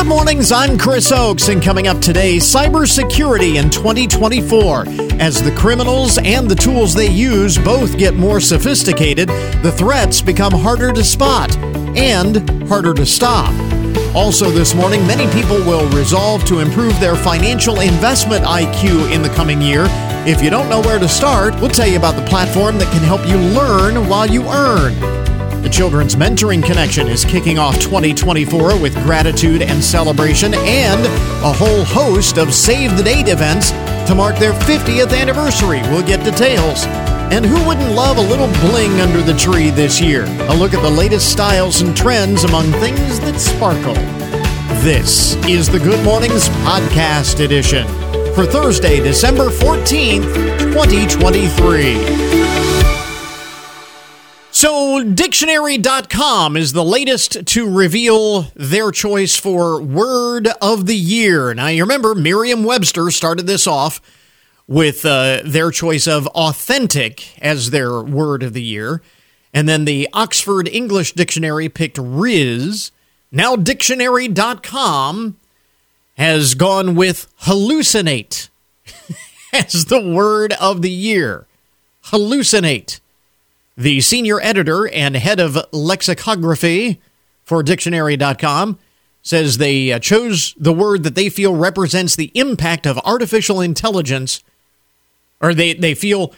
Good mornings, I'm Chris Oakes, and coming up today, cybersecurity in 2024. As the criminals and the tools they use both get more sophisticated, the threats become harder to spot and harder to stop. Also, this morning, many people will resolve to improve their financial investment IQ in the coming year. If you don't know where to start, we'll tell you about the platform that can help you learn while you earn. The Children's Mentoring Connection is kicking off 2024 with gratitude and celebration and a whole host of save the date events to mark their 50th anniversary. We'll get details. And who wouldn't love a little bling under the tree this year? A look at the latest styles and trends among things that sparkle. This is the Good Mornings Podcast Edition for Thursday, December 14th, 2023. So, dictionary.com is the latest to reveal their choice for word of the year. Now, you remember Merriam Webster started this off with uh, their choice of authentic as their word of the year. And then the Oxford English Dictionary picked Rizz. Now, dictionary.com has gone with hallucinate as the word of the year. Hallucinate. The senior editor and head of lexicography for dictionary.com says they uh, chose the word that they feel represents the impact of artificial intelligence, or they, they feel.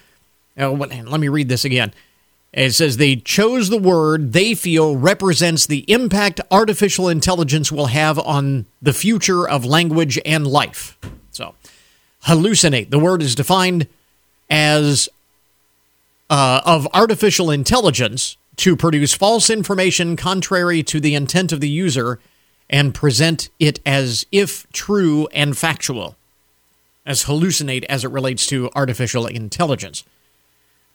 Uh, let me read this again. It says they chose the word they feel represents the impact artificial intelligence will have on the future of language and life. So, hallucinate. The word is defined as uh, of artificial intelligence to produce false information contrary to the intent of the user and present it as if true and factual, as hallucinate as it relates to artificial intelligence.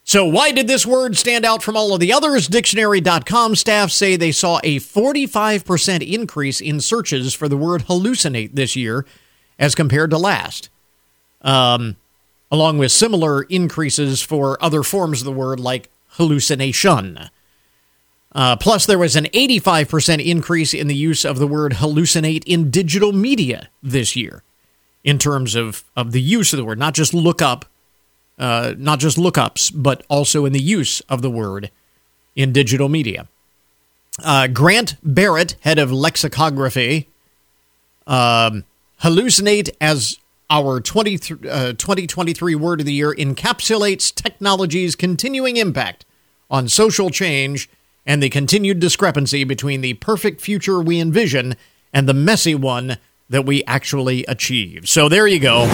So, why did this word stand out from all of the others? Dictionary.com staff say they saw a 45% increase in searches for the word hallucinate this year as compared to last. Um, along with similar increases for other forms of the word like hallucination. Uh, plus, there was an 85% increase in the use of the word hallucinate in digital media this year, in terms of, of the use of the word, not just look up, uh, not just lookups, but also in the use of the word in digital media. Uh, Grant Barrett, head of lexicography, um, hallucinate as our 20, uh, 2023 word of the year encapsulates technology's continuing impact on social change and the continued discrepancy between the perfect future we envision and the messy one that we actually achieve. So there you go.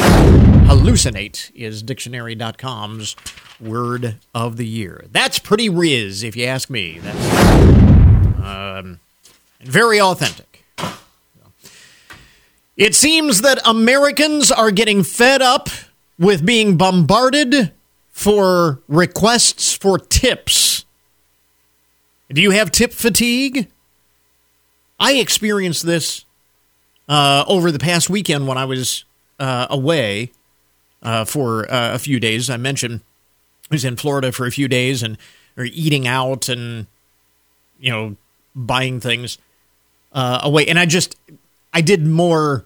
Hallucinate is dictionary.com's word of the year. That's pretty rizz, if you ask me. That's um, very authentic. It seems that Americans are getting fed up with being bombarded for requests for tips. Do you have tip fatigue? I experienced this uh, over the past weekend when I was uh, away uh, for uh, a few days. I mentioned I was in Florida for a few days and or eating out and you know buying things uh, away, and I just I did more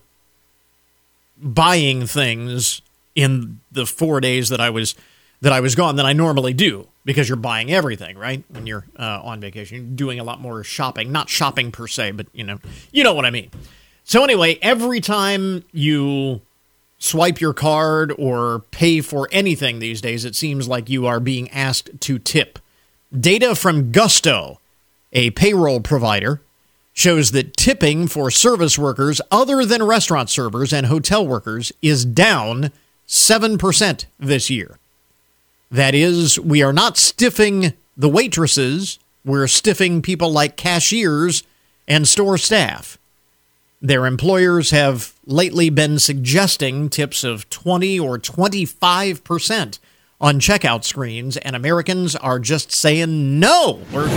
buying things in the four days that I was that I was gone than I normally do because you're buying everything, right? When you're uh, on vacation, you're doing a lot more shopping. Not shopping per se, but you know, you know what I mean. So anyway, every time you swipe your card or pay for anything these days, it seems like you are being asked to tip. Data from Gusto, a payroll provider, shows that tipping for service workers other than restaurant servers and hotel workers is down 7% this year. That is, we are not stiffing the waitresses, we're stiffing people like cashiers and store staff. Their employers have lately been suggesting tips of 20 or 25% on checkout screens, and Americans are just saying, no, we're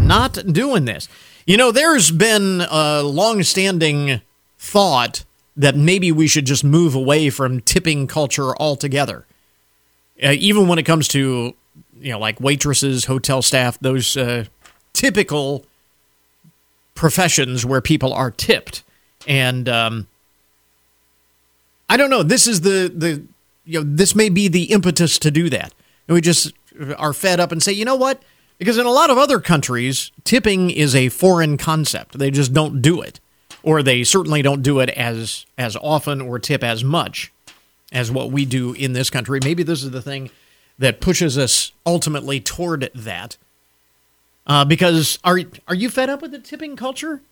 not doing this. You know, there's been a long-standing thought that maybe we should just move away from tipping culture altogether. Uh, even when it comes to, you know, like waitresses, hotel staff, those uh, typical professions where people are tipped. And um, I don't know. This is the the you know this may be the impetus to do that. And we just are fed up and say, you know what? Because in a lot of other countries, tipping is a foreign concept. They just don't do it, or they certainly don't do it as as often or tip as much as what we do in this country. Maybe this is the thing that pushes us ultimately toward that. Uh, because are are you fed up with the tipping culture?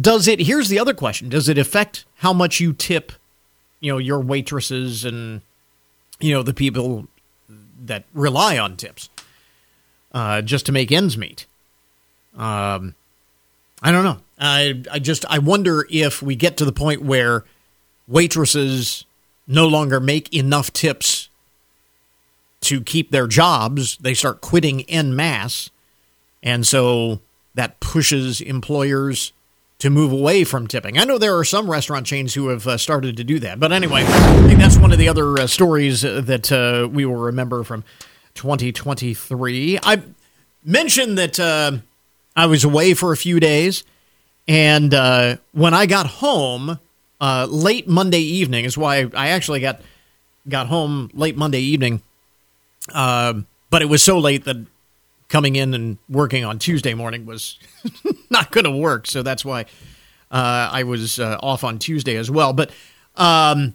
Does it? Here's the other question: Does it affect how much you tip? You know your waitresses and you know the people that rely on tips uh, just to make ends meet. Um, I don't know. I I just I wonder if we get to the point where waitresses no longer make enough tips to keep their jobs, they start quitting en masse. And so that pushes employers to move away from tipping. I know there are some restaurant chains who have uh, started to do that. But anyway, I think that's one of the other uh, stories that uh, we will remember from 2023. I mentioned that uh, I was away for a few days. And uh, when I got home, uh, late Monday evening is why I actually got got home late Monday evening. Uh, but it was so late that coming in and working on Tuesday morning was not going to work. So that's why uh, I was uh, off on Tuesday as well. But um,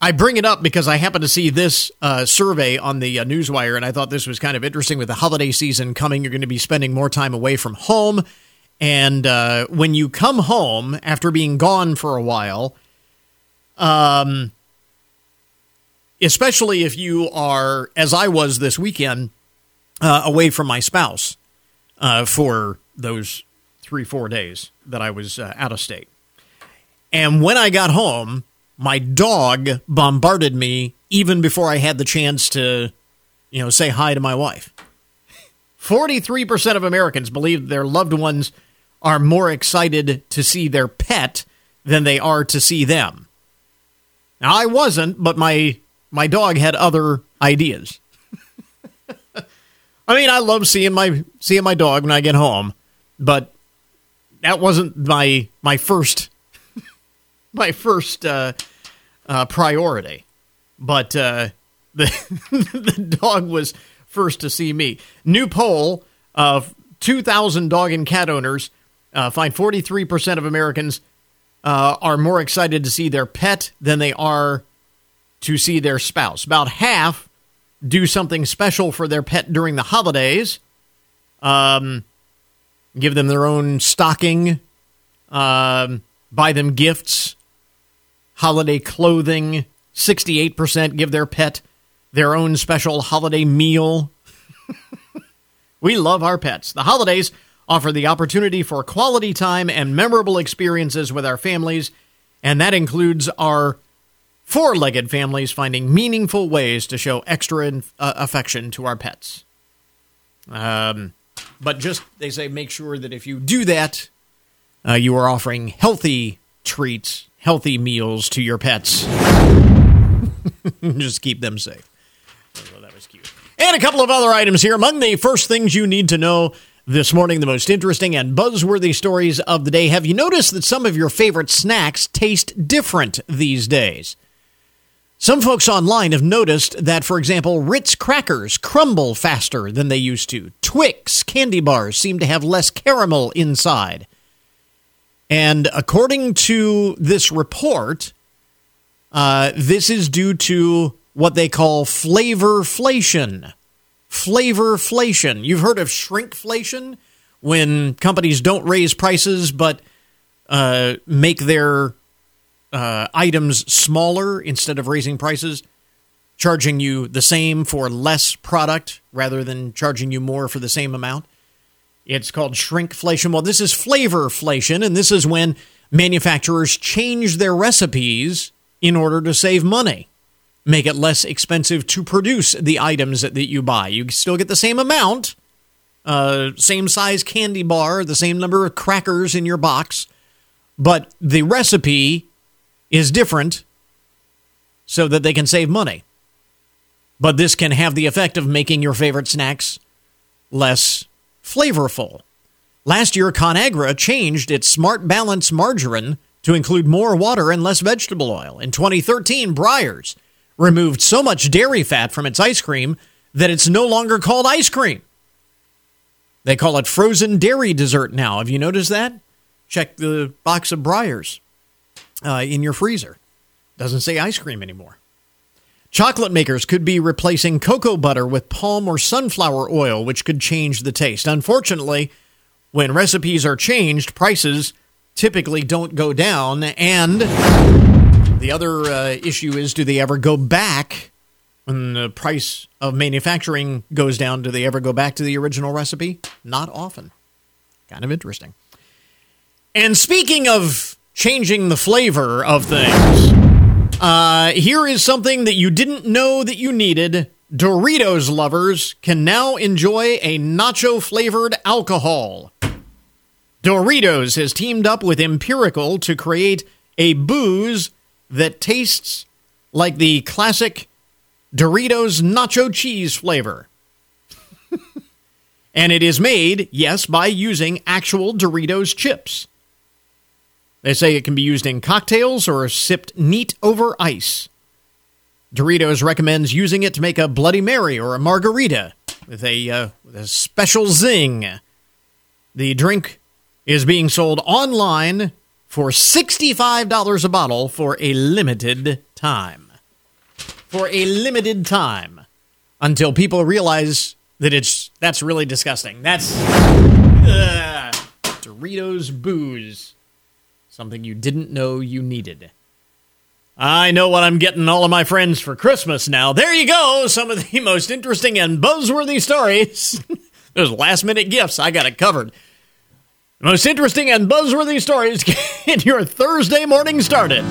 I bring it up because I happen to see this uh, survey on the uh, Newswire, and I thought this was kind of interesting. With the holiday season coming, you're going to be spending more time away from home. And uh, when you come home after being gone for a while, um, especially if you are, as I was this weekend, uh, away from my spouse uh, for those three, four days that I was uh, out of state. And when I got home, my dog bombarded me even before I had the chance to, you know, say hi to my wife. 43% of Americans believe their loved ones are more excited to see their pet than they are to see them. Now I wasn't, but my my dog had other ideas. I mean, I love seeing my seeing my dog when I get home, but that wasn't my my first my first uh, uh, priority. But uh, the the dog was first to see me. New poll of 2,000 dog and cat owners uh, find 43% of Americans uh, are more excited to see their pet than they are to see their spouse. About half do something special for their pet during the holidays, um, give them their own stocking, um, buy them gifts, holiday clothing. 68% give their pet their own special holiday meal. we love our pets. The holidays offer the opportunity for quality time and memorable experiences with our families, and that includes our four legged families finding meaningful ways to show extra uh, affection to our pets. Um, but just, they say, make sure that if you do that, uh, you are offering healthy treats, healthy meals to your pets. just keep them safe. Oh, that was cute. And a couple of other items here. Among the first things you need to know this morning, the most interesting and buzzworthy stories of the day. Have you noticed that some of your favorite snacks taste different these days? Some folks online have noticed that, for example, Ritz crackers crumble faster than they used to. Twix candy bars seem to have less caramel inside. And according to this report, uh, this is due to what they call flavorflation flavorflation. You've heard of shrinkflation when companies don't raise prices but uh, make their uh, items smaller instead of raising prices, charging you the same for less product rather than charging you more for the same amount. It's called shrinkflation. Well, this is flavorflation, and this is when manufacturers change their recipes in order to save money make it less expensive to produce the items that, you buy. You still get the same amount, uh, same size candy bar, the same number of crackers in your box, but the recipe is different so that they can save money. But this can have the effect of making your favorite snacks less flavorful. Last year, ConAgra changed its Smart Balance margarine to include more water and less vegetable oil. In 2013, Breyers removed so much dairy fat from its ice cream that it's no longer called ice cream. They call it frozen dairy dessert now. Have you noticed that? Check the box of Breyers uh, in your freezer. Doesn't say ice cream anymore. Chocolate makers could be replacing cocoa butter with palm or sunflower oil, which could change the taste. Unfortunately, when recipes are changed, prices typically don't go down. And the other uh, issue is do they ever go back when the price of manufacturing goes down? Do they ever go back to the original recipe? Not often. Kind of interesting. And speaking of changing the flavor of things, uh, here is something that you didn't know that you needed. Doritos lovers can now enjoy a nacho flavored alcohol. Doritos has teamed up with Empirical to create a booze that tastes like the classic Doritos nacho cheese flavor. and it is made, yes, by using actual Doritos chips. They say it can be used in cocktails or sipped neat over ice. Doritos recommends using it to make a Bloody Mary or a margarita with a, uh, with a special zing. The drink is being sold online for $65 a bottle for a limited time. For a limited time. Until people realize that it's that's really disgusting. That's Doritos booze. Something you didn't know you needed. I know what I'm getting all of my friends for Christmas now. There you go. Some of the most interesting and buzzworthy stories. Those last minute gifts. I got it covered. The most interesting and buzzworthy stories get your Thursday morning started.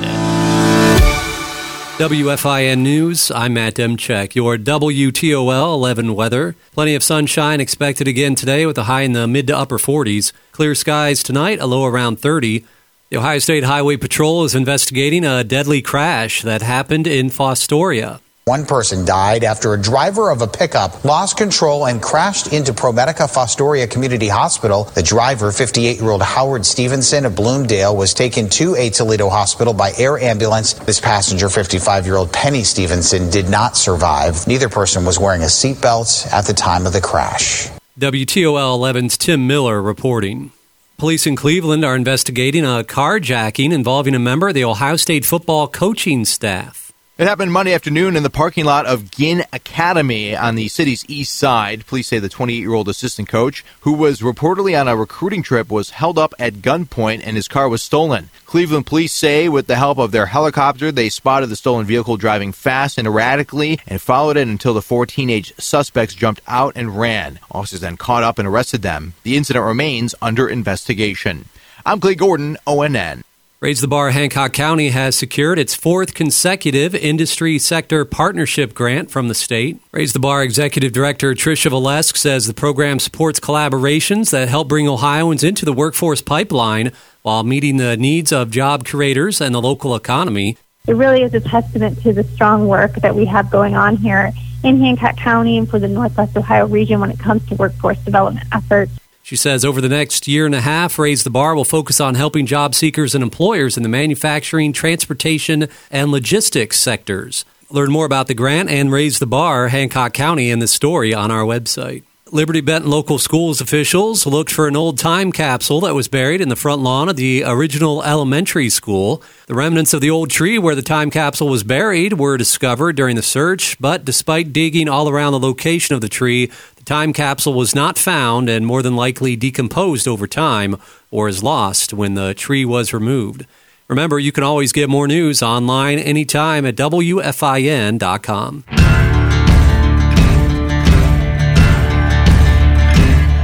WFIN News, I'm Matt Demchek. Your WTOL 11 weather. Plenty of sunshine expected again today with a high in the mid to upper 40s. Clear skies tonight, a low around 30. The Ohio State Highway Patrol is investigating a deadly crash that happened in Fostoria. One person died after a driver of a pickup lost control and crashed into ProMedica Fostoria Community Hospital. The driver, 58 year old Howard Stevenson of Bloomdale, was taken to a Toledo hospital by air ambulance. This passenger, 55 year old Penny Stevenson, did not survive. Neither person was wearing a seatbelt at the time of the crash. WTOL 11's Tim Miller reporting. Police in Cleveland are investigating a carjacking involving a member of the Ohio State football coaching staff. It happened Monday afternoon in the parking lot of Ginn Academy on the city's east side. Police say the 28 year old assistant coach, who was reportedly on a recruiting trip, was held up at gunpoint and his car was stolen. Cleveland police say, with the help of their helicopter, they spotted the stolen vehicle driving fast and erratically and followed it until the four teenage suspects jumped out and ran. Officers then caught up and arrested them. The incident remains under investigation. I'm Clay Gordon, ONN. Raise the Bar Hancock County has secured its fourth consecutive industry sector partnership grant from the state. Raise the Bar Executive Director Tricia Valesque says the program supports collaborations that help bring Ohioans into the workforce pipeline while meeting the needs of job creators and the local economy. It really is a testament to the strong work that we have going on here in Hancock County and for the Northwest Ohio region when it comes to workforce development efforts. She says over the next year and a half, Raise the Bar will focus on helping job seekers and employers in the manufacturing, transportation, and logistics sectors. Learn more about the grant and Raise the Bar, Hancock County, in this story on our website. Liberty Benton local schools officials looked for an old time capsule that was buried in the front lawn of the original elementary school. The remnants of the old tree where the time capsule was buried were discovered during the search, but despite digging all around the location of the tree, the time capsule was not found and more than likely decomposed over time or is lost when the tree was removed. Remember, you can always get more news online anytime at WFIN.com.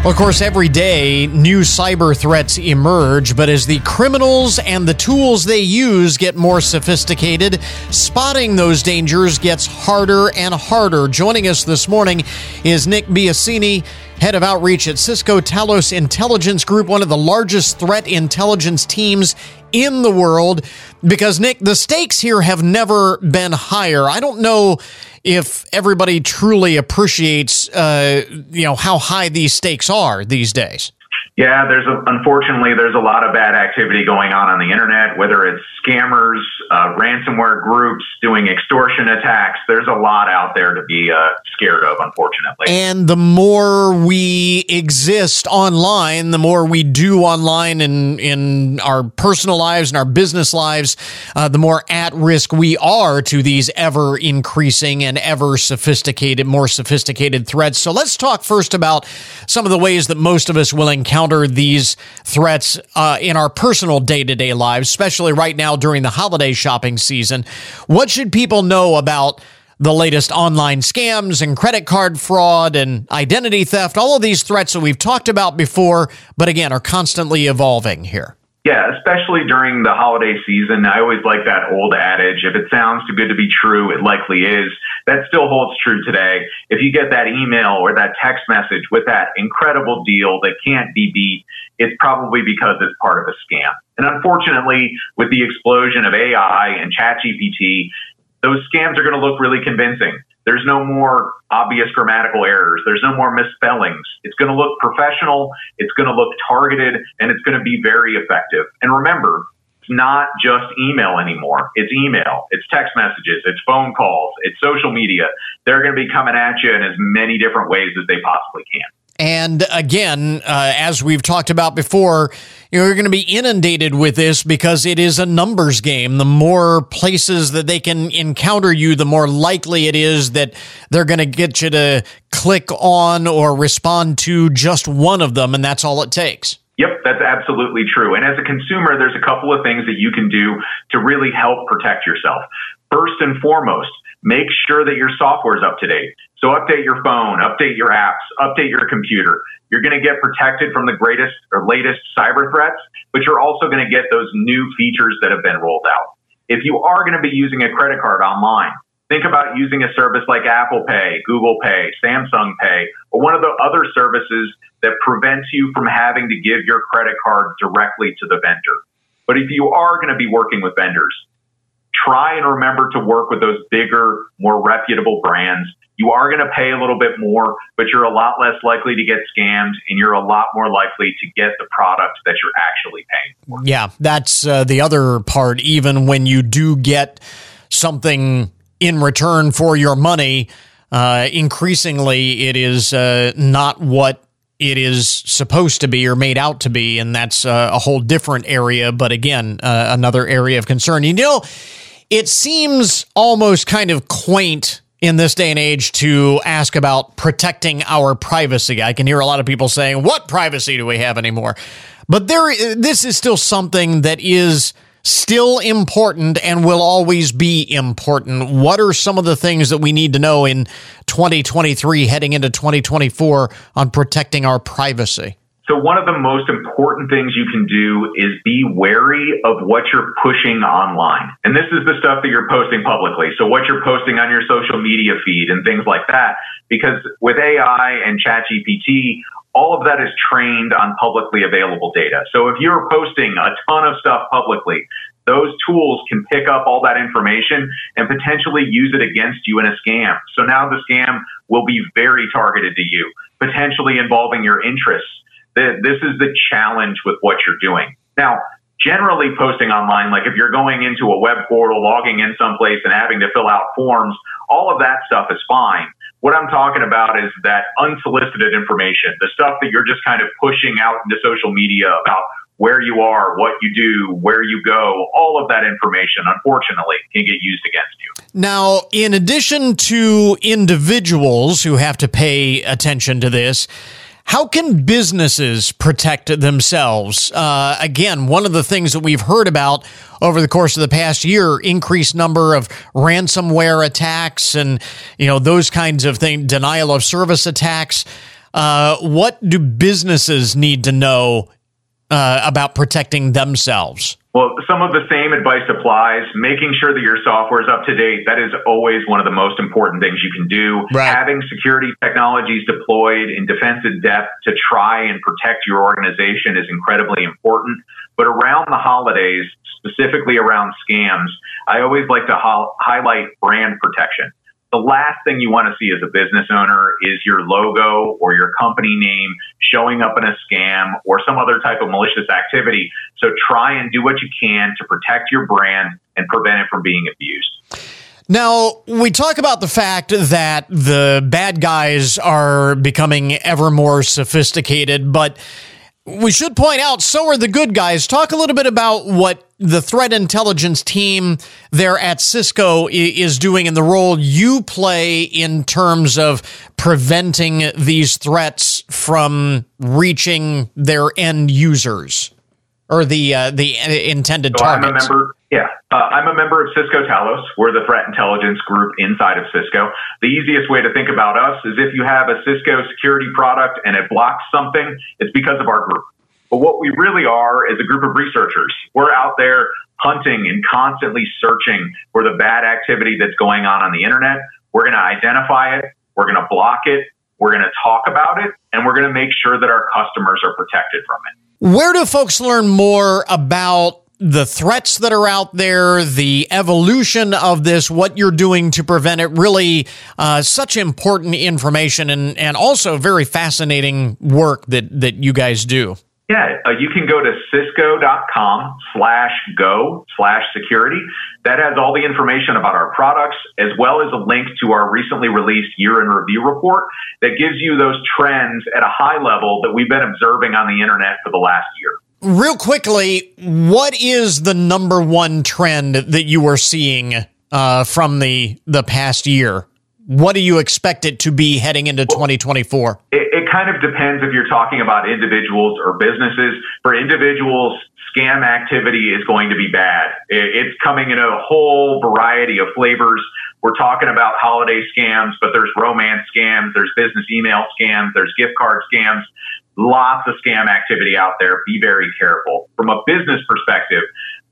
Well, of course, every day new cyber threats emerge, but as the criminals and the tools they use get more sophisticated, spotting those dangers gets harder and harder. Joining us this morning is Nick Biasini, head of outreach at Cisco Talos Intelligence Group, one of the largest threat intelligence teams in the world. Because, Nick, the stakes here have never been higher. I don't know if everybody truly appreciates, uh, you know, how high these stakes are these days. Yeah, there's a, unfortunately there's a lot of bad activity going on on the internet. Whether it's scammers, uh, ransomware groups doing extortion attacks, there's a lot out there to be uh, scared of. Unfortunately, and the more we exist online, the more we do online in in our personal lives and our business lives, uh, the more at risk we are to these ever increasing and ever sophisticated, more sophisticated threats. So let's talk first about some of the ways that most of us will encounter these threats uh, in our personal day to day lives, especially right now during the holiday shopping season. What should people know about? the latest online scams and credit card fraud and identity theft, all of these threats that we've talked about before, but again, are constantly evolving here. Yeah, especially during the holiday season. I always like that old adage if it sounds too good to be true, it likely is that still holds true today. If you get that email or that text message with that incredible deal that can't be beat, it's probably because it's part of a scam. And unfortunately, with the explosion of AI and ChatGPT, those scams are going to look really convincing. There's no more obvious grammatical errors. There's no more misspellings. It's going to look professional. It's going to look targeted and it's going to be very effective. And remember, it's not just email anymore. It's email, it's text messages, it's phone calls, it's social media. They're going to be coming at you in as many different ways as they possibly can. And again, uh, as we've talked about before, you're going to be inundated with this because it is a numbers game. The more places that they can encounter you, the more likely it is that they're going to get you to click on or respond to just one of them, and that's all it takes. Yep, that's absolutely true. And as a consumer, there's a couple of things that you can do to really help protect yourself. First and foremost, make sure that your software is up to date. So update your phone, update your apps, update your computer. You're going to get protected from the greatest or latest cyber threats, but you're also going to get those new features that have been rolled out. If you are going to be using a credit card online, think about using a service like Apple Pay, Google Pay, Samsung Pay, or one of the other services that prevents you from having to give your credit card directly to the vendor. But if you are going to be working with vendors, try and remember to work with those bigger, more reputable brands. You are going to pay a little bit more, but you're a lot less likely to get scammed and you're a lot more likely to get the product that you're actually paying for. Yeah, that's uh, the other part. Even when you do get something in return for your money, uh, increasingly it is uh, not what it is supposed to be or made out to be, and that's uh, a whole different area. But again, uh, another area of concern. You know, it seems almost kind of quaint in this day and age to ask about protecting our privacy. I can hear a lot of people saying, "What privacy do we have anymore?" But there, this is still something that is still important and will always be important. What are some of the things that we need to know in 2023 heading into 2024 on protecting our privacy? So one of the most important things you can do is be wary of what you're pushing online. And this is the stuff that you're posting publicly. So what you're posting on your social media feed and things like that. Because with AI and ChatGPT, all of that is trained on publicly available data. So if you're posting a ton of stuff publicly, those tools can pick up all that information and potentially use it against you in a scam. So now the scam will be very targeted to you, potentially involving your interests. This is the challenge with what you're doing. Now, generally posting online, like if you're going into a web portal, logging in someplace and having to fill out forms, all of that stuff is fine. What I'm talking about is that unsolicited information, the stuff that you're just kind of pushing out into social media about where you are, what you do, where you go, all of that information, unfortunately, can get used against you. Now, in addition to individuals who have to pay attention to this, how can businesses protect themselves? Uh, again, one of the things that we've heard about over the course of the past year, increased number of ransomware attacks and you know those kinds of things, denial of service attacks. Uh, what do businesses need to know uh, about protecting themselves? Well, some of the same advice applies. Making sure that your software is up to date, that is always one of the most important things you can do. Right. Having security technologies deployed in defensive depth to try and protect your organization is incredibly important. But around the holidays, specifically around scams, I always like to ho- highlight brand protection. The last thing you want to see as a business owner is your logo or your company name showing up in a scam or some other type of malicious activity. So try and do what you can to protect your brand and prevent it from being abused. Now, we talk about the fact that the bad guys are becoming ever more sophisticated, but we should point out so are the good guys. Talk a little bit about what the threat intelligence team there at Cisco is doing and the role you play in terms of preventing these threats from reaching their end users or the uh, the intended so targets. I'm a member. Yeah, uh, I'm a member of Cisco Talos. We're the threat intelligence group inside of Cisco. The easiest way to think about us is if you have a Cisco security product and it blocks something, it's because of our group. But what we really are is a group of researchers. We're out there hunting and constantly searching for the bad activity that's going on on the internet. We're going to identify it. We're going to block it. We're going to talk about it, and we're going to make sure that our customers are protected from it. Where do folks learn more about the threats that are out there, the evolution of this, what you're doing to prevent it? Really, uh, such important information and, and also very fascinating work that, that you guys do. Yeah, uh, you can go to cisco.com slash go slash security. That has all the information about our products, as well as a link to our recently released year in review report that gives you those trends at a high level that we've been observing on the internet for the last year. Real quickly, what is the number one trend that you are seeing uh, from the the past year? What do you expect it to be heading into 2024? It, it kind of depends if you're talking about individuals or businesses. For individuals, scam activity is going to be bad. It's coming in a whole variety of flavors. We're talking about holiday scams, but there's romance scams, there's business email scams, there's gift card scams. Lots of scam activity out there. Be very careful. From a business perspective,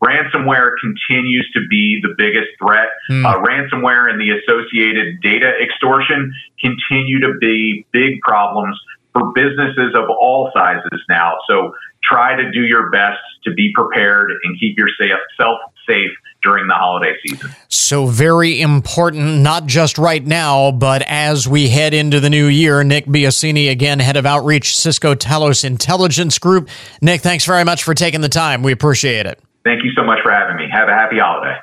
ransomware continues to be the biggest threat. Mm. Uh, ransomware and the associated data extortion continue to be big problems for businesses of all sizes now. So try to do your best to be prepared and keep yourself safe during the holiday season. So, very important, not just right now, but as we head into the new year. Nick Biasini, again, head of outreach, Cisco Talos Intelligence Group. Nick, thanks very much for taking the time. We appreciate it. Thank you so much for having me. Have a happy holiday.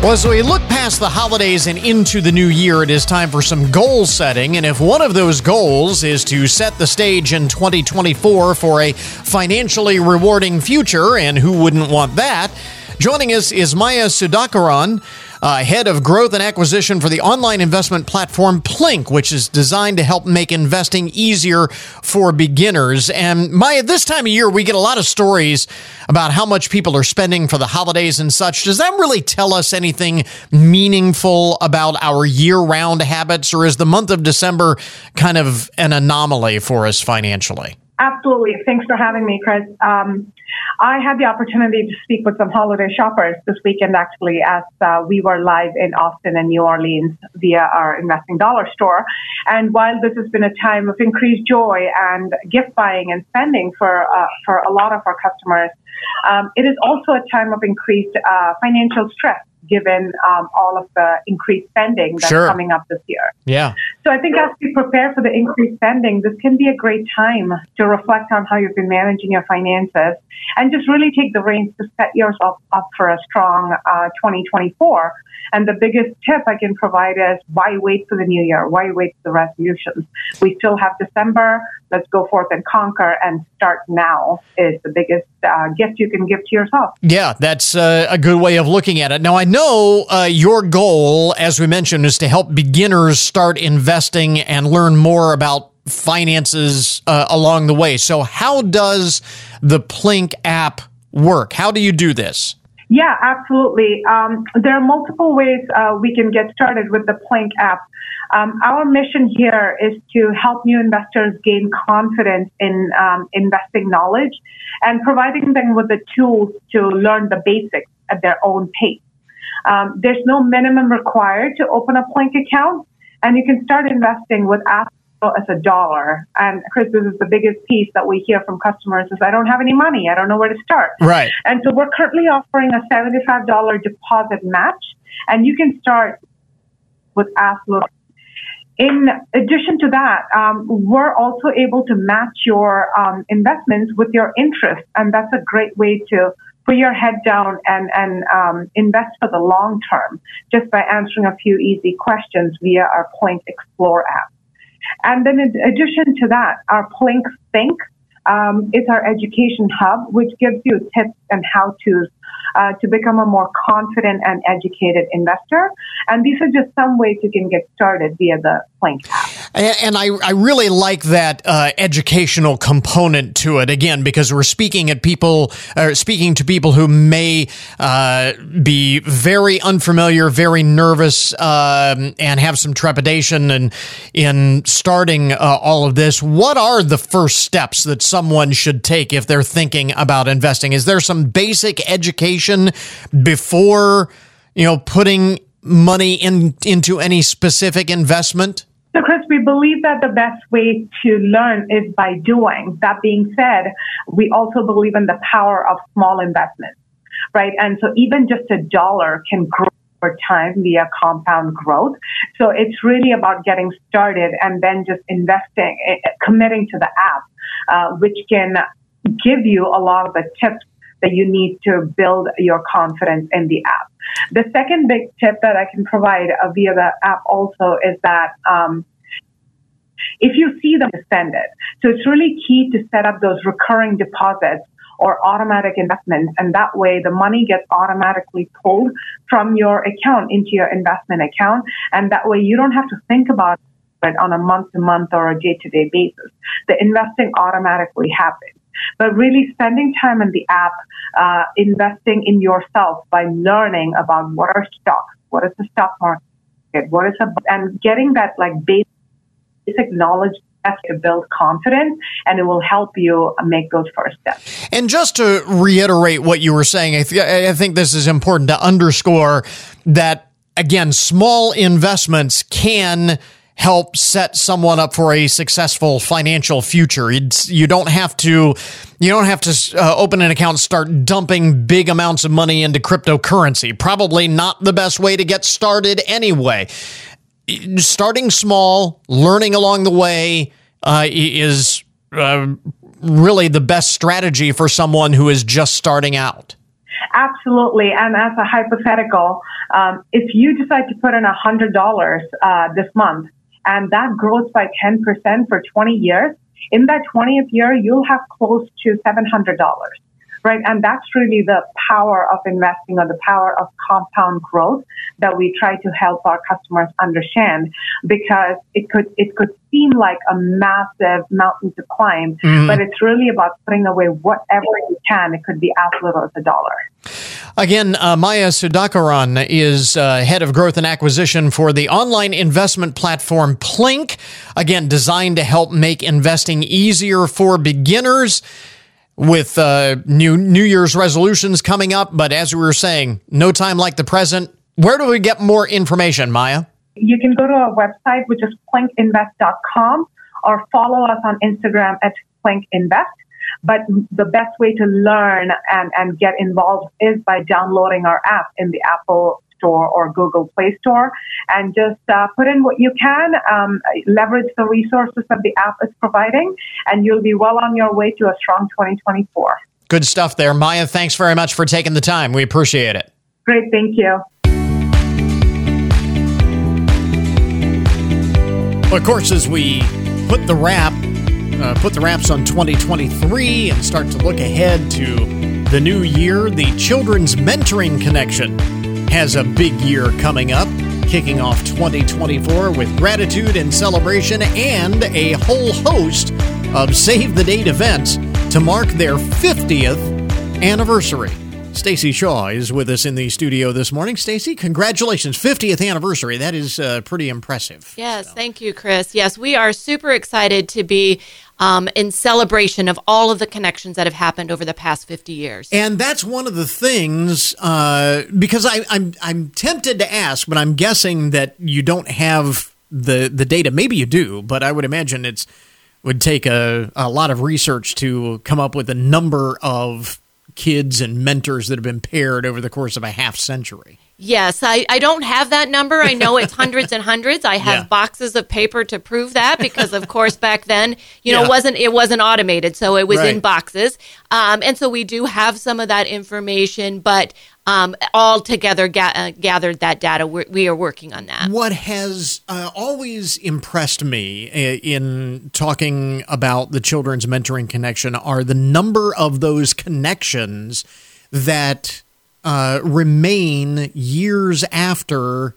Well, as we look past the holidays and into the new year, it is time for some goal setting. And if one of those goals is to set the stage in 2024 for a financially rewarding future, and who wouldn't want that? Joining us is Maya Sudhakaran uh, head of growth and acquisition for the online investment platform Plynk, which is designed to help make investing easier for beginners. And Maya, this time of year, we get a lot of stories about how much people are spending for the holidays and such. Does that really tell us anything meaningful about our year round habits, or is the month of December kind of an anomaly for us financially? Absolutely. Thanks for having me, Chris. Um, I had the opportunity to speak with some holiday shoppers this weekend, actually, as uh, we were live in Austin and New Orleans via our Investing Dollar store. And while this has been a time of increased joy and gift buying and spending for uh, for a lot of our customers, um, it is also a time of increased uh, financial stress given um, all of the increased spending that's sure. coming up this year. Yeah. So I think as we prepare for the increased spending, this can be a great time to reflect on how you've been managing your finances and just really take the reins to set yourself up for a strong uh, 2024. And the biggest tip I can provide is why wait for the new year? Why wait for the resolutions? We still have December. Let's go forth and conquer and start now is the biggest uh, gift you can give to yourself. Yeah, that's uh, a good way of looking at it. Now, I know uh, your goal, as we mentioned, is to help beginners start investing and learn more about finances uh, along the way. So, how does the Plynk app work? How do you do this? Yeah, absolutely. Um, there are multiple ways uh, we can get started with the Plynk app. Um, our mission here is to help new investors gain confidence in um, investing knowledge and providing them with the tools to learn the basics at their own pace. Um, there's no minimum required to open a Plynk account, and you can start investing with as little as a dollar. And Chris, this is the biggest piece that we hear from customers is I don't have any money. I don't know where to start. Right. And so we're currently offering a $75 deposit match and you can start with as little. In addition to that, um, we're also able to match your um, investments with your interest, and that's a great way to put your head down and, and um, invest for the long term just by answering a few easy questions via our Plynk Explore app. And then in addition to that, our Plynk Think um, is our education hub, which gives you tips and how-tos uh, to become a more confident and educated investor. And these are just some ways you can get started via the Plynk app. And, I, I really like that uh, educational component to it again because we're speaking at people, uh, speaking to people who may uh, be very unfamiliar, very nervous, um, and have some trepidation in in starting uh, all of this. What are the first steps that someone should take if they're thinking about investing? Is there some basic education before you know putting money in into any specific investment? So, Chris, we believe that the best way to learn is by doing. That being said, we also believe in the power of small investments, right? And so even just a dollar can grow over time via compound growth. So it's really about getting started and then just investing, eh, eh, committing to the app, uh, which can give you a lot of the tips that you need to build your confidence in the app. The second big tip that I can provide uh, via the app also is that um, if you see them spend it, so it's really key to set up those recurring deposits or automatic investments, and that way the money gets automatically pulled from your account into your investment account, and that way you don't have to think about it on a month to month or a day to day basis. The investing automatically happens but really spending time in the app, uh, investing in yourself by learning about what are stocks, what is the stock market, what is a, and getting that like basic knowledge to build confidence and it will help you make those first steps. And just to reiterate what you were saying, I, th- I think this is important to underscore that again, small investments can help set someone up for a successful financial future. It's, you don't have to you don't have to uh, open an account and start dumping big amounts of money into cryptocurrency. Probably not the best way to get started anyway. Starting small, learning along the way uh, is uh, really the best strategy for someone who is just starting out. Absolutely. And as a hypothetical, um, if you decide to put in $100 uh, this month, and that grows by 10% for 20 years, in that 20th year, you'll have close to $700 right? And that's really the power of investing or the power of compound growth that we try to help our customers understand because it could, it could seem like a massive mountain to climb, mm-hmm. but it's really about putting away whatever you can. It could be as little as a dollar. Again, uh, Maya Sudhakaran is uh, head of growth and acquisition for the online investment platform Plynk. Again, designed to help make investing easier for beginners with uh, new New Year's resolutions coming up. But as we were saying, no time like the present. Where do we get more information, Maya? You can go to our website, which is plynkinvest.com, or follow us on Instagram at plynkinvest. But the best way to learn and, and get involved is by downloading our app in the Apple Store or Google Play Store and just uh, put in what you can, um, leverage the resources that the app is providing, and you'll be well on your way to a strong 2024. Good stuff there. Maya, thanks very much for taking the time. We appreciate it. Great. Thank you. Of course, as we put the wrap, uh, put the wraps on 2023 and start to look ahead to the new year, the Children's Mentoring Connection has a big year coming up, kicking off 2024 with gratitude and celebration and a whole host of Save the Date events to mark their 50th anniversary. Stacy Shaw is with us in the studio this morning. Stacy, congratulations. 50th anniversary. That is uh, pretty impressive. Yes, so. thank you, Chris. Yes, we are super excited to be um, in celebration of all of the connections that have happened over the past 50 years. And that's one of the things, uh, because I, I'm, I'm tempted to ask, but I'm guessing that you don't have the the data. Maybe you do, but I would imagine it's would take a, a lot of research to come up with a number of kids and mentors that have been paired over the course of a half century. Yes, I, I don't have that number. I know it's hundreds and hundreds. I have Yeah. boxes of paper to prove that because, of course, back then, you know, Yeah. it wasn't it wasn't automated, so it was in boxes. Um, and so we do have some of that information, but um, all together ga- uh, gathered that data. We're, we are working on that. What has uh, always impressed me in talking about the Children's Mentoring Connection are the number of those connections that uh, remain years after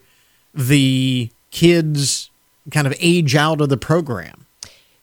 the kids kind of age out of the program.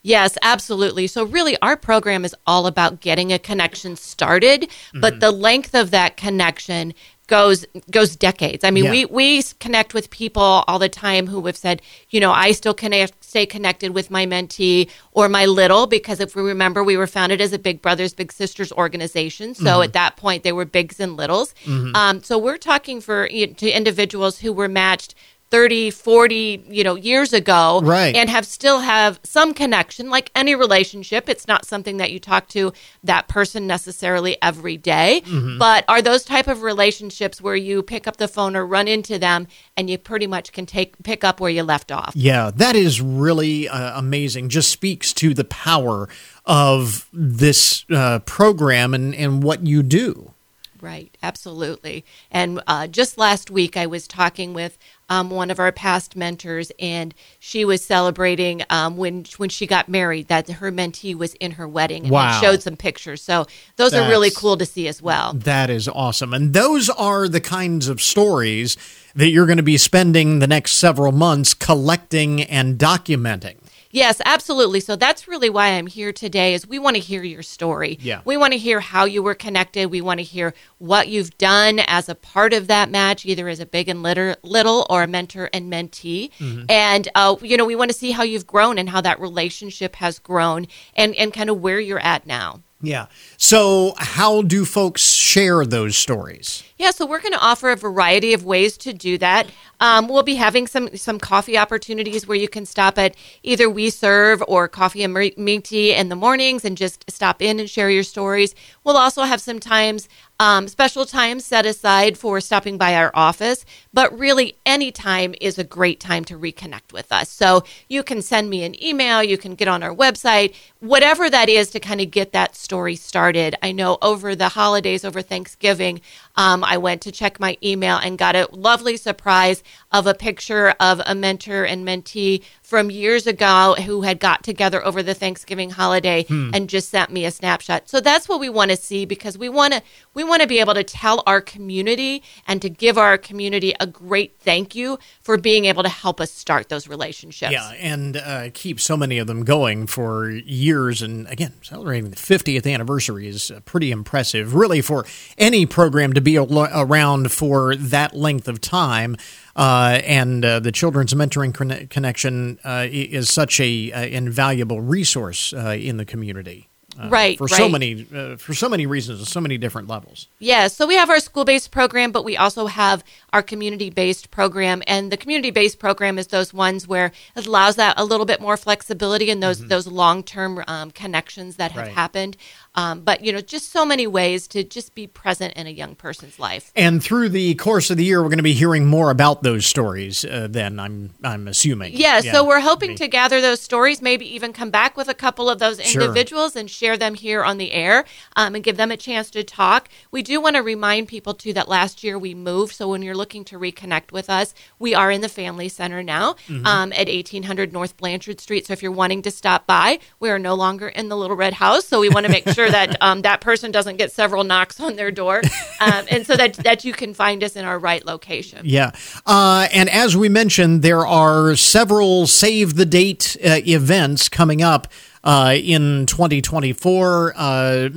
Yes, absolutely. So, really, our program is all about getting a connection started, but the length of that connection goes goes decades. I mean, Yeah. we we connect with people all the time who have said, you know, I still connect, stay connected with my mentee or my little because if we remember, we were founded as a Big Brothers Big Sisters organization. So at that point, they were bigs and littles. Um, so we're talking for you know, to individuals who were matched. 30 40 you know years ago Right. and have still have some connection like any relationship it's not something that you talk to that person necessarily every day. but are those type of relationships where you pick up the phone or run into them and you pretty much can take pick up where you left off Yeah, that is really uh, amazing. Just speaks to the power of this uh, program and, and what you do. Right, absolutely. And uh, just last week, I was talking with um, one of our past mentors, and she was celebrating um, when when she got married that her mentee was in her wedding, and Wow. showed some pictures. So those are really cool to see as well. That is awesome. And those are the kinds of stories that you're going to be spending the next several months collecting and documenting. Yes, absolutely. So that's really why I'm here today is we want to hear your story. Yeah. We want to hear how you were connected. We want to hear what you've done as a part of that match, either as a big and litter, little or a mentor and mentee. And uh, you know, we want to see how you've grown and how that relationship has grown and, and kind of where you're at now. Yeah. So, how do folks share those stories? Yeah, so we're going to offer a variety of ways to do that. Um, we'll be having some some coffee opportunities where you can stop at either We Serve or Coffee Amici in the mornings and just stop in and share your stories. We'll also have some times, um, special times set aside for stopping by our office. But really, any time is a great time to reconnect with us. So you can send me an email, you can get on our website, whatever that is to kind of get that story started. I know over the holidays, over Thanksgiving, um, I went to check my email and got a lovely surprise of a picture of a mentor and mentee from years ago who had got together over the Thanksgiving holiday and just sent me a snapshot. So that's what we want to see because we want to we want to be able to tell our community and to give our community a great thank you for being able to help us start those relationships. Yeah, and uh, keep so many of them going for years. And again, celebrating the 50th anniversary is uh, pretty impressive, really, for any program to be around for that length of time. Uh, and uh, the Children's Mentoring Conne- Connection uh, is such a uh, invaluable resource uh, in the community. Uh, Right, for so many uh, for so many reasons, so many different levels. Yeah, so we have our school based program, but we also have our community based program. And the community based program is those ones where it allows that a little bit more flexibility and those those long term um, connections that have Right. happened. Um, but you know, just so many ways to just be present in a young person's life. And through the course of the year, we're going to be hearing more about those stories. Uh, then I'm I'm assuming. Yeah, so we're hoping to gather those stories, maybe even come back with a couple of those Sure. individuals and share them here on the air um, and give them a chance to talk. We do want to remind people, too, that last year we moved. So when you're looking to reconnect with us, we are in the Family Center now Mm-hmm. um, at 1800 North Blanchard Street. So if you're wanting to stop by, we are no longer in the Little Red House. So we want to make sure that um, that person doesn't get several knocks on their door. Um, and so that, that you can find us in our right location. Yeah. Uh, and as we mentioned, there are several save the date uh, events coming up uh, in 2024. Uh,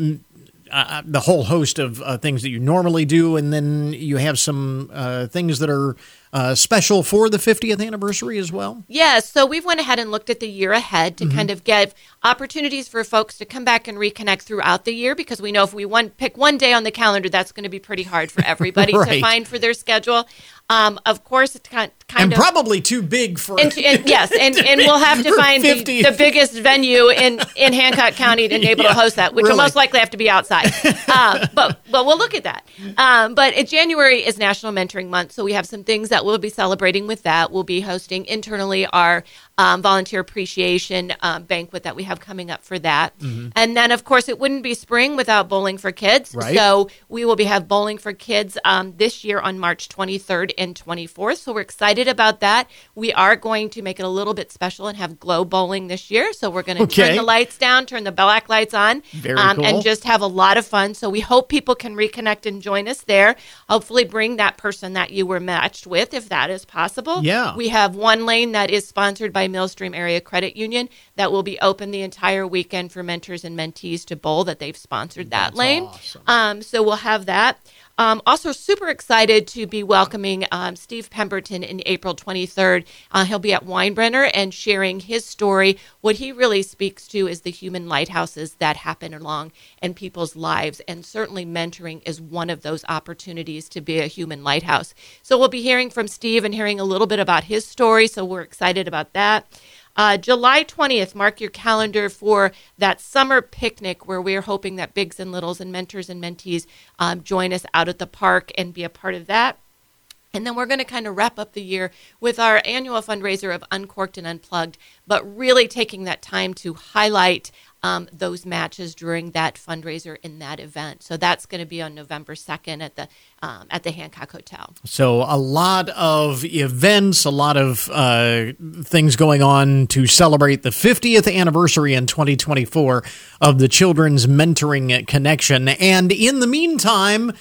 uh, the whole host of uh, things that you normally do, and then you have some uh, things that are uh, special for the 50th anniversary as well. Yeah, so we've went ahead and looked at the year ahead to kind of give opportunities for folks to come back and reconnect throughout the year because we know if we one pick one day on the calendar, that's going to be pretty hard for everybody to find for their schedule. Um, of course, it's kind, kind and of probably too big for. and, and, yes, and, and we'll have to find the, the biggest venue in, in Hancock County to be able Yeah, to host that, which really. will most likely have to be outside. Uh, but but we'll look at that. Um, but in January is National Mentoring Month, so we have some things that we'll be celebrating with that. We'll be hosting internally our um, volunteer appreciation um, banquet that we have coming up for that, and then of course it wouldn't be spring without Bowling for Kids. Right. So we will be have Bowling for Kids um, this year on March 23rd and 24th. So we're excited about that. We are going to make it a little bit special and have glow bowling this year. So we're going to Okay. turn the lights down, turn the black lights on, um, cool. and just have a lot of fun. So we hope people can reconnect and join us there. Hopefully, bring that person that you were matched with, if that is possible. Yeah. We have one lane that is sponsored by Millstream Area Credit Union that will be open the entire weekend for mentors and mentees to bowl. That they've sponsored that lane. awesome. Um, so we'll have that. Um, also, super excited to be welcoming um, Steve Pemberton in April 23rd. Uh, he'll be at Winebrenner and sharing his story. What he really speaks to is the human lighthouses that happen along in people's lives. And certainly, mentoring is one of those opportunities to be a human lighthouse. So, we'll be hearing from Steve and hearing a little bit about his story. So, we're excited about that. Uh, July 20th, mark your calendar for that summer picnic where we're hoping that Bigs and Littles and mentors and mentees um, join us out at the park and be a part of that. And then we're going to kind of wrap up the year with our annual fundraiser of Uncorked and Unplugged, but really taking that time to highlight um, those matches during that fundraiser in that event. So that's going to be on November 2nd at the um, at the Hancock Hotel. So a lot of events, a lot of uh, things going on to celebrate the 50th anniversary in 2024 of the Children's Mentoring Connection. And in the meantime,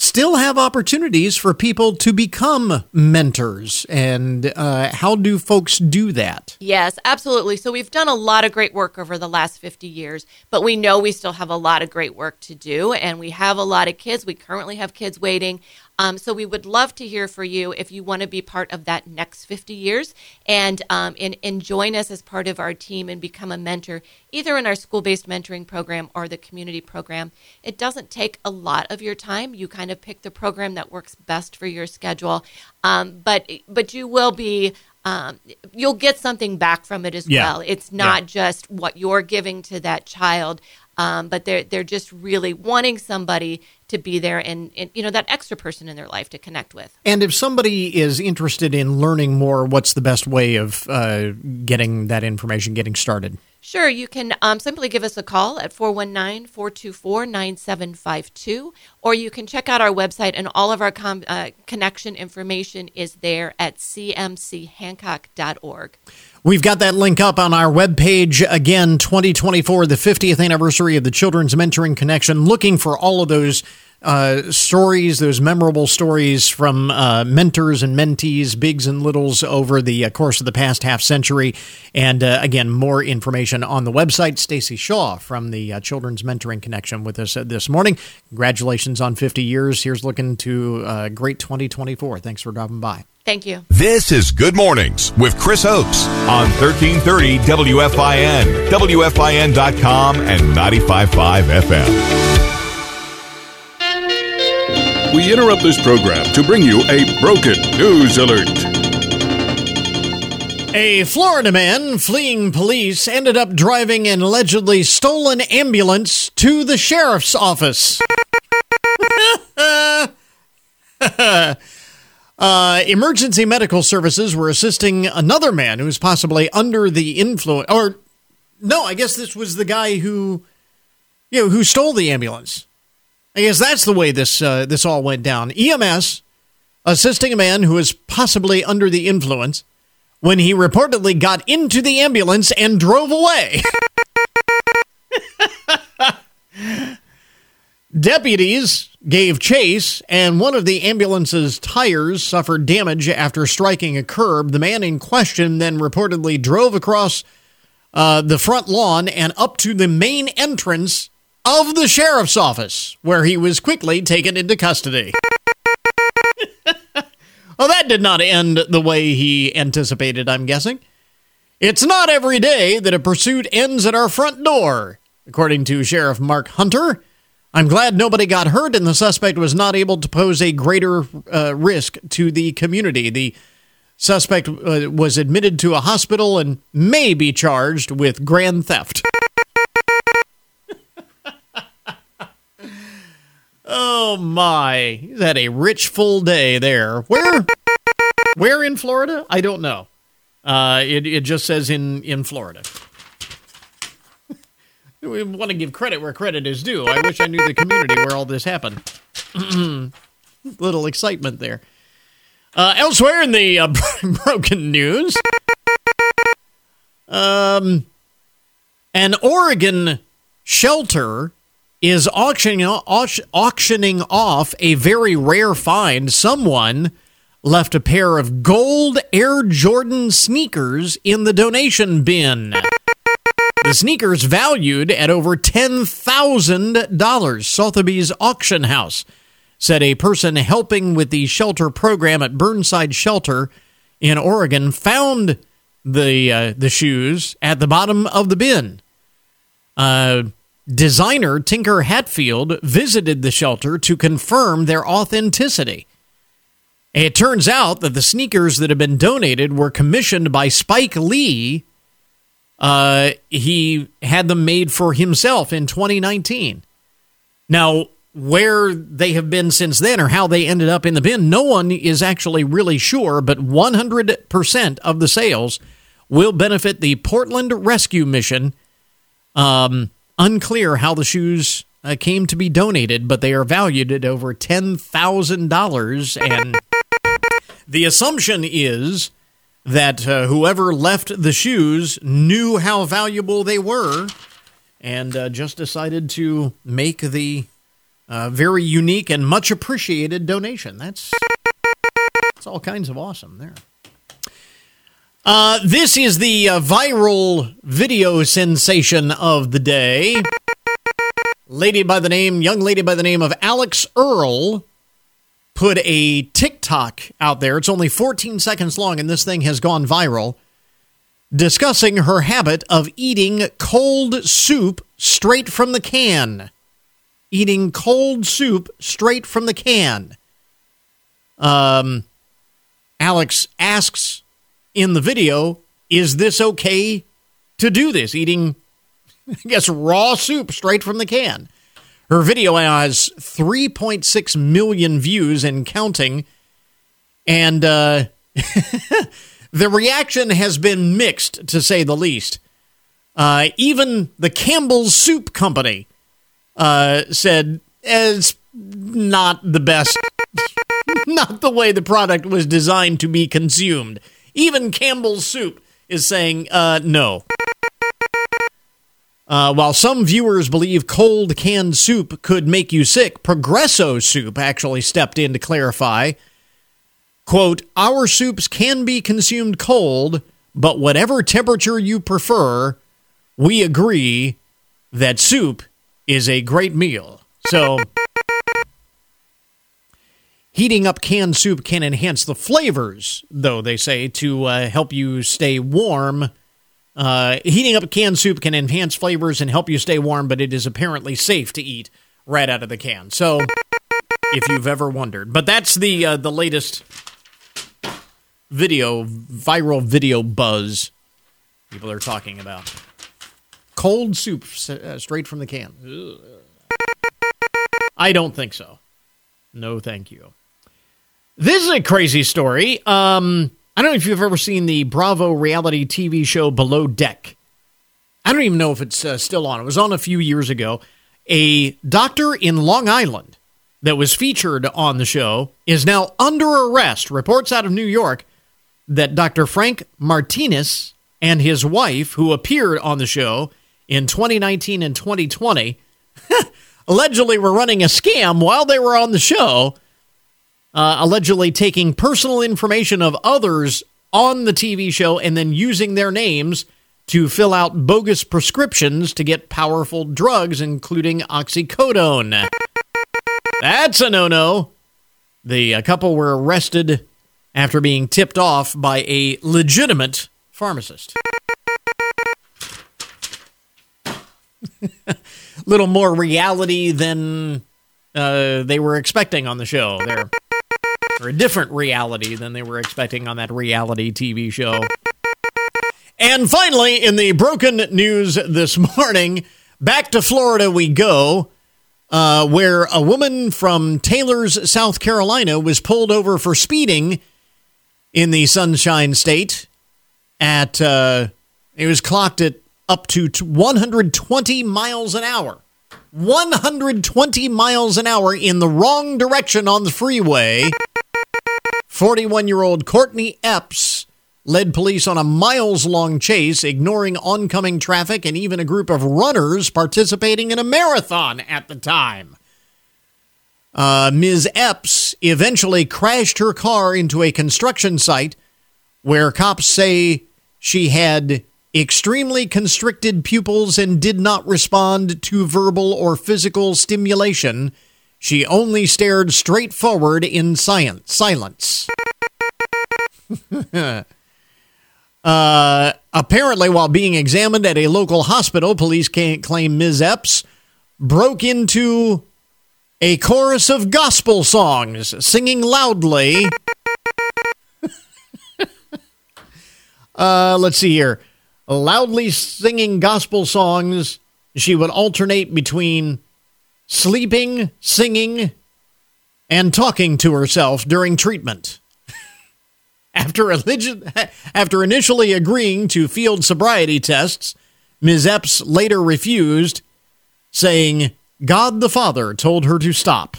still have opportunities for people to become mentors. And uh, how do folks do that? Yes, absolutely. So we've done a lot of great work over the last 50 years, but we know we still have a lot of great work to do, and we have a lot of kids. We currently have kids waiting. Um, so we would love to hear for you if you want to be part of that next 50 years and, um, and, and join us as part of our team and become a mentor, either in our school based mentoring program or the community program. It doesn't take a lot of your time. You kind of pick the program that works best for your schedule, um, but, but you will be um, you'll get something back from it as Yeah. well. It's not just what you're giving to that child, um, but they're they're just really wanting somebody to be there and, and you know that extra person in their life to connect with. And if somebody is interested in learning more, what's the best way of uh, getting that information, getting started? Sure, you can um, simply give us a call at 419 424 9752, or you can check out our website, and all of our com- uh, connection information is there at cmchancock.org. We've got that link up on our webpage again, 2024, the 50th anniversary of the Children's Mentoring Connection. Looking for all of those uh, stories, those memorable stories from uh, mentors and mentees, bigs and littles over the uh, course of the past half century. And uh, again, more information on the website. Stacy Shaw from the uh, Children's Mentoring Connection with us uh, this morning. Congratulations on 50 years. Here's looking to uh, great 2024. Thanks for dropping by. Thank you. This is Good Mornings with Chris Oakes on 1330 WFIN, WFIN.com, and 95.5 FM. We interrupt this program to bring you a broken news alert. A Florida man fleeing police ended up driving an allegedly stolen ambulance to the sheriff's office. uh, emergency medical services were assisting another man who was possibly under the influence. Or, no, I guess this was the guy who, you know, who stole the ambulance. I guess that's the way this uh, this all went down. EMS assisting a man who was possibly under the influence when he reportedly got into the ambulance and drove away. Deputies gave chase, and one of the ambulance's tires suffered damage after striking a curb. The man in question then reportedly drove across uh, the front lawn and up to the main entrance of the sheriff's office, where he was quickly taken into custody. well, that did not end the way he anticipated, I'm guessing. It's not every day that a pursuit ends at our front door, according to Sheriff Mark Hunter. I'm glad nobody got hurt and the suspect was not able to pose a greater uh, risk to the community. The suspect uh, was admitted to a hospital and may be charged with grand theft. Oh my, he's had a rich full day there. Where? Where in Florida? I don't know. Uh, it it just says in in Florida. we want to give credit where credit is due. I wish I knew the community where all this happened. Little excitement there. Uh, elsewhere in the uh, broken news, um, an Oregon shelter is auctioning auctioning off a very rare find. Someone left a pair of gold Air Jordan sneakers in the donation bin. The sneakers valued at over $10,000. Sotheby's auction house said a person helping with the shelter program at Burnside Shelter in Oregon found the uh, the shoes at the bottom of the bin. Uh, designer Tinker Hatfield visited the shelter to confirm their authenticity. It turns out that the sneakers that have been donated were commissioned by Spike Lee. Uh, he had them made for himself in 2019. Now, where they have been since then or how they ended up in the bin, no one is actually really sure, but 100% of the sales will benefit the Portland Rescue Mission. Um, unclear how the shoes uh, came to be donated, but they are valued at over $10,000. And the assumption is that uh, whoever left the shoes knew how valuable they were and uh, just decided to make the uh, very unique and much appreciated donation. That's, that's all kinds of awesome there. Uh, this is the uh, viral video sensation of the day. Lady by the name, young lady by the name of Alix Earle put a TikTok out there. It's only 14 seconds long, and this thing has gone viral. Discussing her habit of eating cold soup straight from the can eating cold soup straight from the can. Um, Alix asks in the video, Is this okay to do this? Eating, I guess, raw soup straight from the can. Her video has 3.6 million views and counting. And uh, the reaction has been mixed, to say the least. Uh, even the Campbell's Soup Company uh, said it's not the best, not the way the product was designed to be consumed. Even Campbell's Soup is saying uh, no. Uh, while some viewers believe cold canned soup could make you sick, Progresso Soup actually stepped in to clarify. Quote, Our soups can be consumed cold, but whatever temperature you prefer, we agree that soup is a great meal. So, heating up canned soup can enhance the flavors, though, they say, to uh, help you stay warm. Uh, heating up canned soup can enhance flavors and help you stay warm, but it is apparently safe to eat right out of the can. So, if you've ever wondered, but that's the uh, the latest video, viral video buzz people are talking about cold soup uh, straight from the can. I don't think so. No, thank you. This is a crazy story. Um, I don't know if you've ever seen the Bravo reality TV show Below Deck. I don't even know if it's uh, still on. It was on a few years ago. A doctor in Long Island that was featured on the show is now under arrest. Reports out of New York that Dr. Frank Martinez and his wife, who appeared on the show, in 2019 and 2020 allegedly were running a scam while they were on the show, uh, allegedly taking personal information of others on the TV show and then using their names to fill out bogus prescriptions to get powerful drugs, including oxycodone. That's a no no. The uh, couple were arrested after being tipped off by a legitimate pharmacist. little more reality than uh, they were expecting on the show. They're, or a different reality than they were expecting on that reality TV show. And finally, in the broken news this morning, back to Florida we go, uh, where a woman from Taylor's, South Carolina, was pulled over for speeding in the Sunshine State. At uh, it was clocked at up to 120 miles an hour. 120 miles an hour in the wrong direction on the freeway. 41 year old Courtney Epps led police on a miles long chase, ignoring oncoming traffic and even a group of runners participating in a marathon at the time. Uh, Ms. Epps eventually crashed her car into a construction site where cops say she had extremely constricted pupils and did not respond to verbal or physical stimulation. She only stared straight forward in science, silence. uh, apparently, while being examined at a local hospital, police can't claim Ms. Epps broke into a chorus of gospel songs, singing loudly. uh, let's see here. Loudly singing gospel songs. She would alternate between sleeping, singing, and talking to herself during treatment. after, religion, after initially agreeing to field sobriety tests, Ms. Epps later refused, saying, God the Father told her to stop.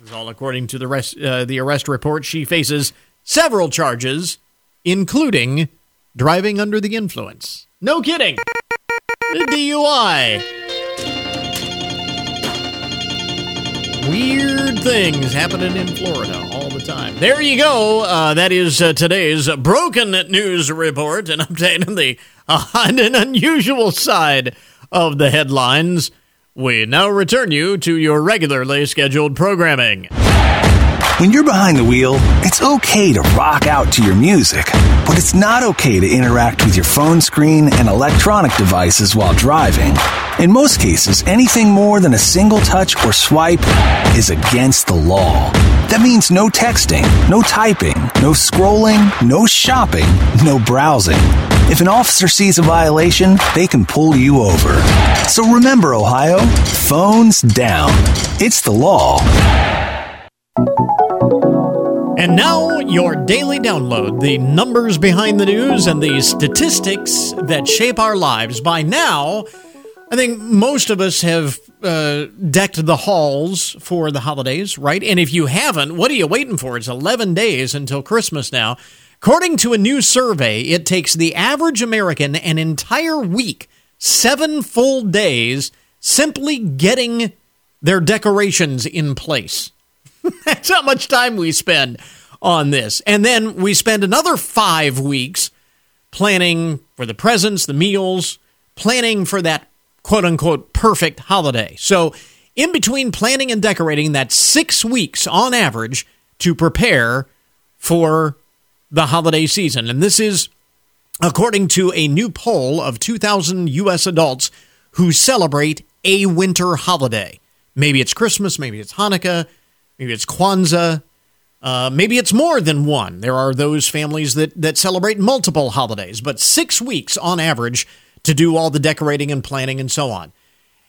This all according to the, rest, uh, the arrest report. She faces several charges, including driving under the influence. No kidding. DUI. Weird things happening in Florida all the time. There you go. Uh, that is uh, today's broken news report, an update on the odd and unusual side of the headlines. We now return you to your regularly scheduled programming. When you're behind the wheel, it's okay to rock out to your music, but it's not okay to interact with your phone screen and electronic devices while driving. In most cases, anything more than a single touch or swipe is against the law. That means no texting, no typing, no scrolling, no shopping, no browsing. If an officer sees a violation, they can pull you over. So remember, Ohio, phones down. It's the law. And now, your daily download the numbers behind the news and the statistics that shape our lives. By now, I think most of us have uh, decked the halls for the holidays, right? And if you haven't, what are you waiting for? It's 11 days until Christmas now. According to a new survey, it takes the average American an entire week, seven full days, simply getting their decorations in place. That's how much time we spend on this. And then we spend another five weeks planning for the presents, the meals, planning for that quote unquote perfect holiday. So, in between planning and decorating, that's six weeks on average to prepare for the holiday season. And this is according to a new poll of 2,000 U.S. adults who celebrate a winter holiday. Maybe it's Christmas, maybe it's Hanukkah, Maybe it's Kwanzaa. Uh, maybe it's more than one. There are those families that, that celebrate multiple holidays, but six weeks on average to do all the decorating and planning and so on.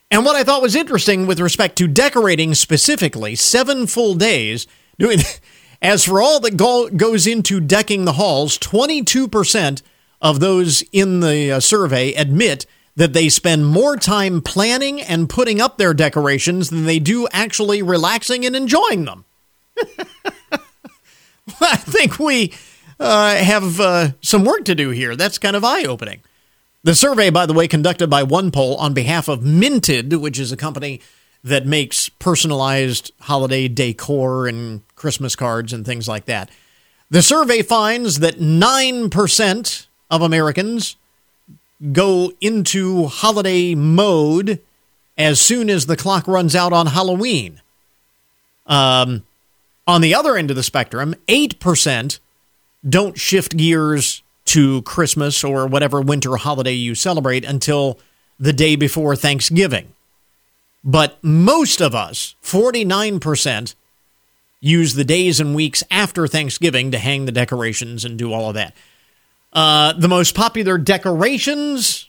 And what I thought was interesting with respect to decorating specifically, seven full days doing. As for all that go, goes into decking the halls, 22% of those in the uh, survey admit that they spend more time planning and putting up their decorations than they do actually relaxing and enjoying them. I think we uh, have uh, some work to do here. That's kind of eye opening. The survey, by the way, conducted by OnePoll on behalf of Minted, which is a company that makes personalized holiday decor and Christmas cards and things like that. The survey finds that 9% of Americans go into holiday mode as soon as the clock runs out on Halloween. Um, on the other end of the spectrum, 8% don't shift gears to Christmas or whatever winter holiday you celebrate until the day before Thanksgiving. But most of us, 49%, use the days and weeks after Thanksgiving to hang the decorations and do all of that. Uh, the most popular decorations,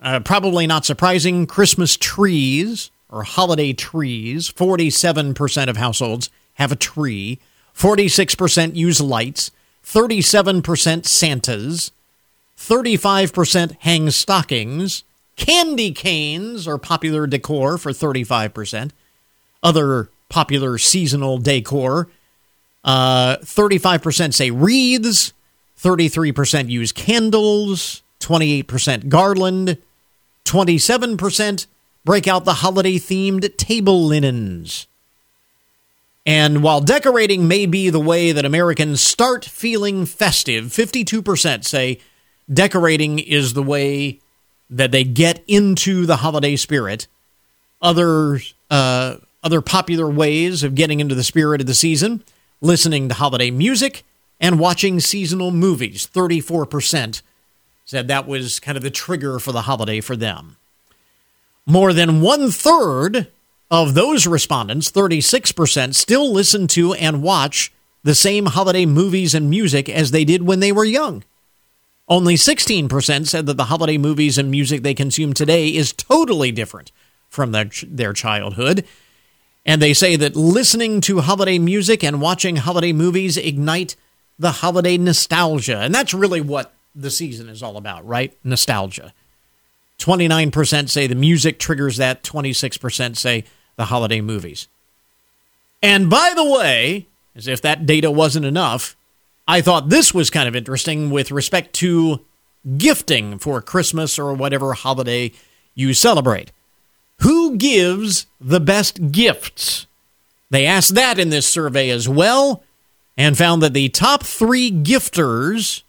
uh, probably not surprising, Christmas trees or holiday trees. 47% of households have a tree. 46% use lights. 37% Santas. 35% hang stockings. Candy canes are popular decor for 35%. Other popular seasonal decor. Uh, 35% say wreaths. 33% use candles. 28% garland. 27% break out the holiday themed table linens. And while decorating may be the way that Americans start feeling festive, 52% say decorating is the way that they get into the holiday spirit. Other uh, other popular ways of getting into the spirit of the season: listening to holiday music and watching seasonal movies. Thirty-four percent said that was kind of the trigger for the holiday for them. More than one third of those respondents, 36%, still listen to and watch the same holiday movies and music as they did when they were young. Only 16% said that the holiday movies and music they consume today is totally different from their, their childhood. And they say that listening to holiday music and watching holiday movies ignite the holiday nostalgia. And that's really what the season is all about, right? Nostalgia. 29% say the music triggers that, 26% say the holiday movies. And by the way, as if that data wasn't enough, I thought this was kind of interesting with respect to gifting for Christmas or whatever holiday you celebrate. Who gives the best gifts? They asked that in this survey as well and found that the top three gifters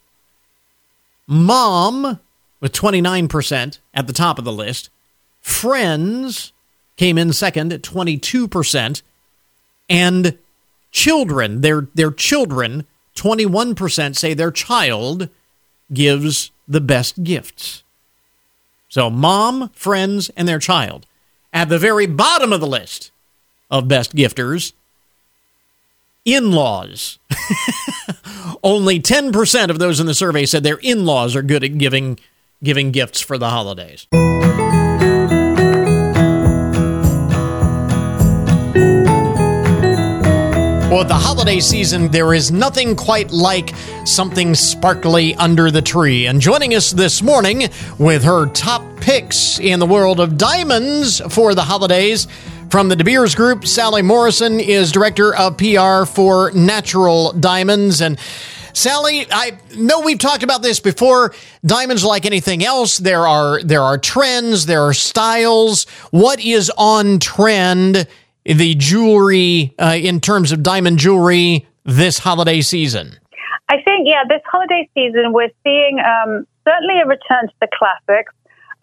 mom with 29% at the top of the list, friends came in second at 22%, and children, their, their children 21% say their child gives the best gifts. So, mom, friends, and their child. At the very bottom of the list of best gifters, in laws. Only 10% of those in the survey said their in laws are good at giving, giving gifts for the holidays. Well, the holiday season, there is nothing quite like something sparkly under the tree. And joining us this morning with her top picks in the world of diamonds for the holidays from the De Beers Group, Sally Morrison is director of PR for Natural Diamonds. And Sally, I know we've talked about this before. Diamonds, like anything else, there are there are trends, there are styles. What is on trend? the jewelry uh, in terms of diamond jewelry this holiday season? I think, yeah, this holiday season we're seeing um, certainly a return to the classics.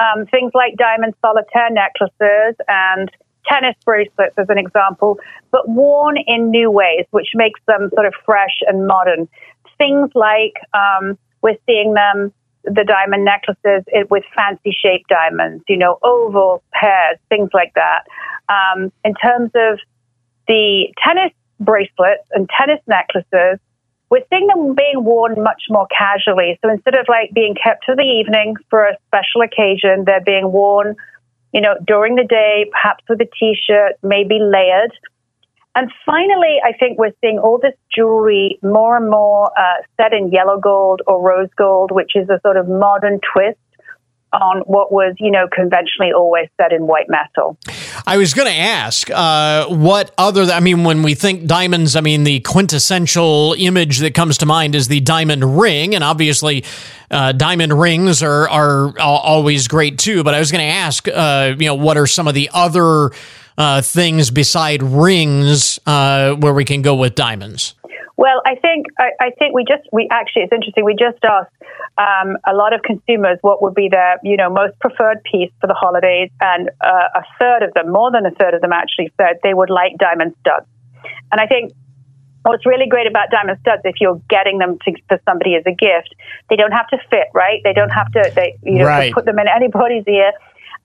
Um, things like diamond solitaire necklaces and tennis bracelets, as an example, but worn in new ways, which makes them sort of fresh and modern. Things like um, we're seeing them, the diamond necklaces with fancy shaped diamonds, you know, oval pairs, things like that. Um, in terms of the tennis bracelets and tennis necklaces, we're seeing them being worn much more casually. So instead of like being kept to the evening for a special occasion, they're being worn, you know, during the day, perhaps with a t-shirt, maybe layered. And finally, I think we're seeing all this jewelry more and more uh, set in yellow gold or rose gold, which is a sort of modern twist on what was, you know, conventionally always said in white metal. I was going to ask uh, what other, I mean, when we think diamonds, I mean, the quintessential image that comes to mind is the diamond ring. And obviously, uh, diamond rings are, are always great too. But I was going to ask, uh, you know, what are some of the other uh, things beside rings uh, where we can go with diamonds? Well, I think I, I, think we just we actually it's interesting. We just asked um, a lot of consumers what would be their you know most preferred piece for the holidays, and uh, a third of them, more than a third of them, actually said they would like diamond studs. And I think what's really great about diamond studs, if you're getting them to, for somebody as a gift, they don't have to fit right. They don't have to they you know right. put them in anybody's ear.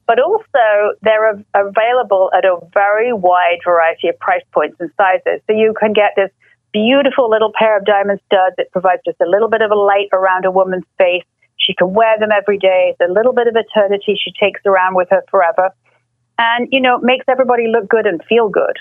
but also they're av- available at a very wide variety of price points and sizes. So you can get this beautiful little pair of diamond studs that provides just a little bit of a light around a woman's face. She can wear them every day. It's a little bit of eternity she takes around with her forever. And, you know, makes everybody look good and feel good.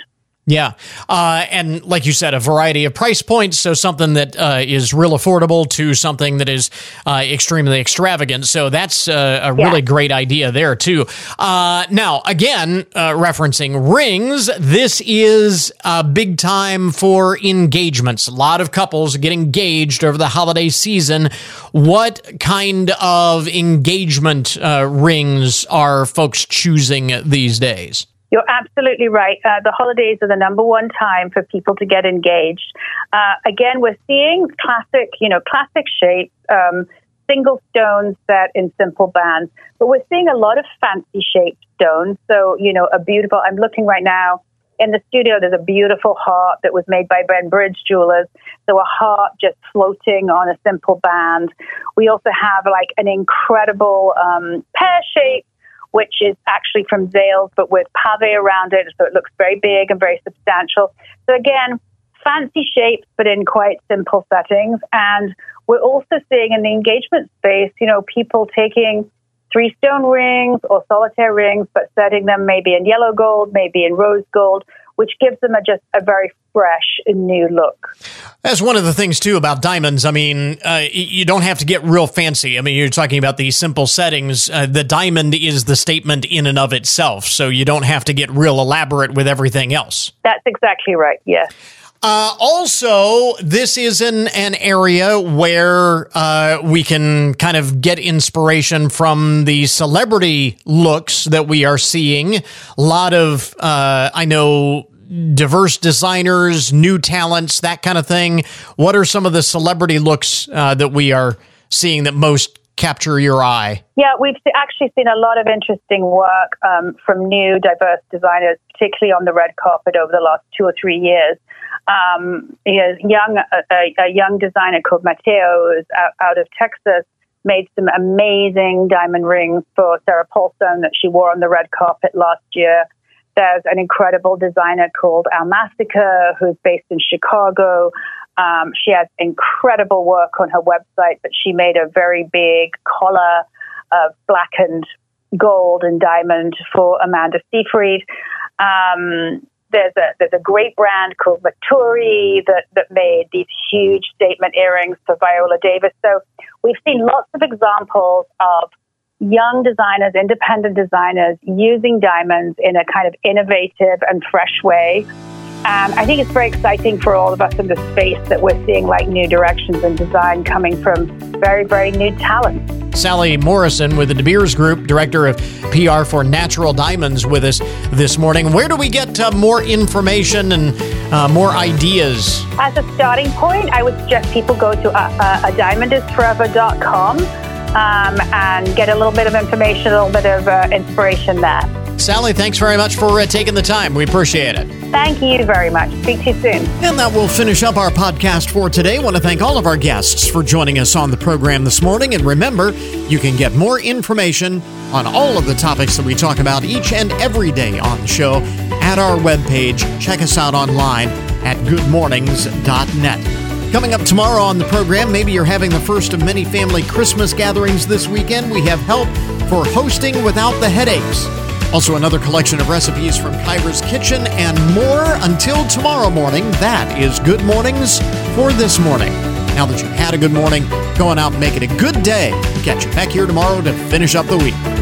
Yeah. Uh, and like you said, a variety of price points. So something that uh, is real affordable to something that is uh, extremely extravagant. So that's uh, a really yeah. great idea there, too. Uh, now, again, uh, referencing rings, this is a big time for engagements. A lot of couples get engaged over the holiday season. What kind of engagement rings are folks choosing these days? You're absolutely right. Uh, the holidays are the number one time for people to get engaged. Uh, again, we're seeing classic, you know, classic shapes, um, single stones set in simple bands, but we're seeing a lot of fancy shaped stones. So, you know, a beautiful, I'm looking right now in the studio, there's a beautiful heart that was made by Ben Bridge Jewelers. So a heart just floating on a simple band. We also have like an incredible um, pear shape which is actually from Zales, but with pave around it, so it looks very big and very substantial. So again, fancy shapes, but in quite simple settings. And we're also seeing in the engagement space, you know, people taking three stone rings or solitaire rings, but setting them maybe in yellow gold, maybe in rose gold, which gives them a, just a very fresh and new look. That's one of the things too about diamonds. I mean, uh, you don't have to get real fancy. I mean, you're talking about these simple settings. Uh, the diamond is the statement in and of itself, so you don't have to get real elaborate with everything else. That's exactly right. Yes. Uh, also, this is an, an area where uh, we can kind of get inspiration from the celebrity looks that we are seeing. A lot of, uh, I know, diverse designers, new talents, that kind of thing. What are some of the celebrity looks uh, that we are seeing that most capture your eye? Yeah, we've actually seen a lot of interesting work um, from new, diverse designers, particularly on the red carpet over the last two or three years. Um, young, a, a, young designer called Mateo who's out, out of Texas, made some amazing diamond rings for Sarah Paulson that she wore on the red carpet last year. There's an incredible designer called Almastica who's based in Chicago. Um, she has incredible work on her website, but she made a very big collar of blackened gold and diamond for Amanda Seyfried. Um, there's a there's a great brand called Maturi that, that made these huge statement earrings for Viola Davis. So we've seen lots of examples of young designers, independent designers using diamonds in a kind of innovative and fresh way. And I think it's very exciting for all of us in the space that we're seeing like new directions in design coming from very, very new talent. Sally Morrison with the De Beers Group, Director of PR for Natural Diamonds, with us this morning. Where do we get uh, more information and uh, more ideas? As a starting point, I would suggest people go to uh, uh, a, a, a diamondisforever.com um, and get a little bit of information, a little bit of uh, inspiration there. Sally, thanks very much for uh, taking the time. We appreciate it. Thank you very much. Speak to you soon. And that will finish up our podcast for today. I want to thank all of our guests for joining us on the program this morning. And remember, you can get more information on all of the topics that we talk about each and every day on the show at our webpage. Check us out online at goodmornings.net. Coming up tomorrow on the program, maybe you're having the first of many family Christmas gatherings this weekend. We have help for hosting without the headaches. Also, another collection of recipes from Kyra's Kitchen and more until tomorrow morning. That is Good Mornings for this morning. Now that you've had a good morning, going out and make it a good day. Catch you back here tomorrow to finish up the week.